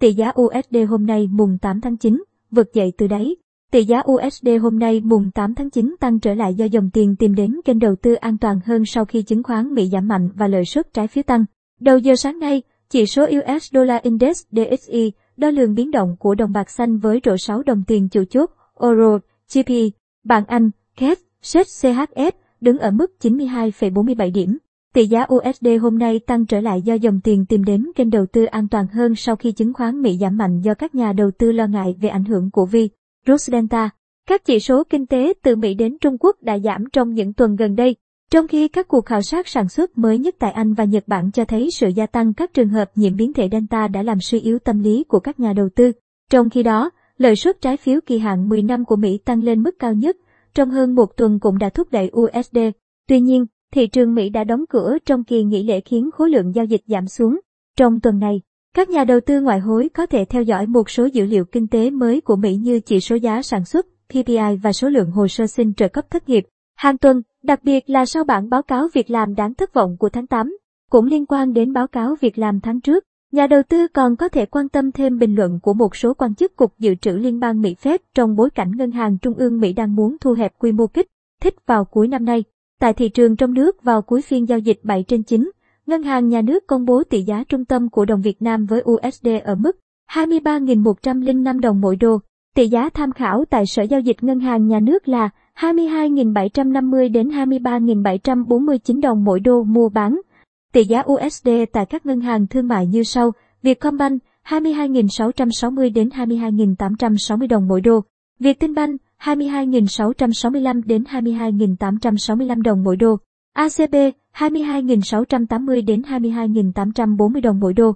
Tỷ giá USD hôm nay mùng 8 tháng 9, vượt dậy từ đáy. Tỷ giá USD hôm nay mùng 8 tháng 9 tăng trở lại do dòng tiền tìm đến kênh đầu tư an toàn hơn sau khi chứng khoán Mỹ giảm mạnh và lợi suất trái phiếu tăng. Đầu giờ sáng nay, chỉ số US Dollar Index DXY đo lường biến động của đồng bạc xanh với rổ 6 đồng tiền chủ chốt Euro, GP, bảng Anh, CAD, SET CHF đứng ở mức 92,47 điểm. Tỷ giá USD hôm nay tăng trở lại do dòng tiền tìm đến kênh đầu tư an toàn hơn sau khi chứng khoán Mỹ giảm mạnh do các nhà đầu tư lo ngại về ảnh hưởng của virus Delta. Các chỉ số kinh tế từ Mỹ đến Trung Quốc đã giảm trong những tuần gần đây, trong khi các cuộc khảo sát sản xuất mới nhất tại Anh và Nhật Bản cho thấy sự gia tăng các trường hợp nhiễm biến thể Delta đã làm suy yếu tâm lý của các nhà đầu tư. Trong khi đó, lợi suất trái phiếu kỳ hạn 10 năm của Mỹ tăng lên mức cao nhất trong hơn một tuần cũng đã thúc đẩy USD. Tuy nhiên, thị trường Mỹ đã đóng cửa trong kỳ nghỉ lễ khiến khối lượng giao dịch giảm xuống. Trong tuần này, các nhà đầu tư ngoại hối có thể theo dõi một số dữ liệu kinh tế mới của Mỹ như chỉ số giá sản xuất, PPI và số lượng hồ sơ xin trợ cấp thất nghiệp. Hàng tuần, đặc biệt là sau bản báo cáo việc làm đáng thất vọng của tháng 8, cũng liên quan đến báo cáo việc làm tháng trước. Nhà đầu tư còn có thể quan tâm thêm bình luận của một số quan chức Cục Dự trữ Liên bang Mỹ Fed trong bối cảnh Ngân hàng Trung ương Mỹ đang muốn thu hẹp quy mô kích thích vào cuối năm nay. Tại thị trường trong nước vào cuối phiên giao dịch 7 trên 9, Ngân hàng Nhà nước công bố tỷ giá trung tâm của đồng Việt Nam với USD ở mức 23.105 đồng mỗi đô. Tỷ giá tham khảo tại Sở Giao dịch Ngân hàng Nhà nước là 22.750 đến 23.749 đồng mỗi đô mua bán. Tỷ giá USD tại các ngân hàng thương mại như sau, Vietcombank 22.660 đến 22.860 đồng mỗi đô, Vietinbank 22.665 đến 22.865 đồng mỗi đô, ACB 22.680 đến 22.840 đồng mỗi đô.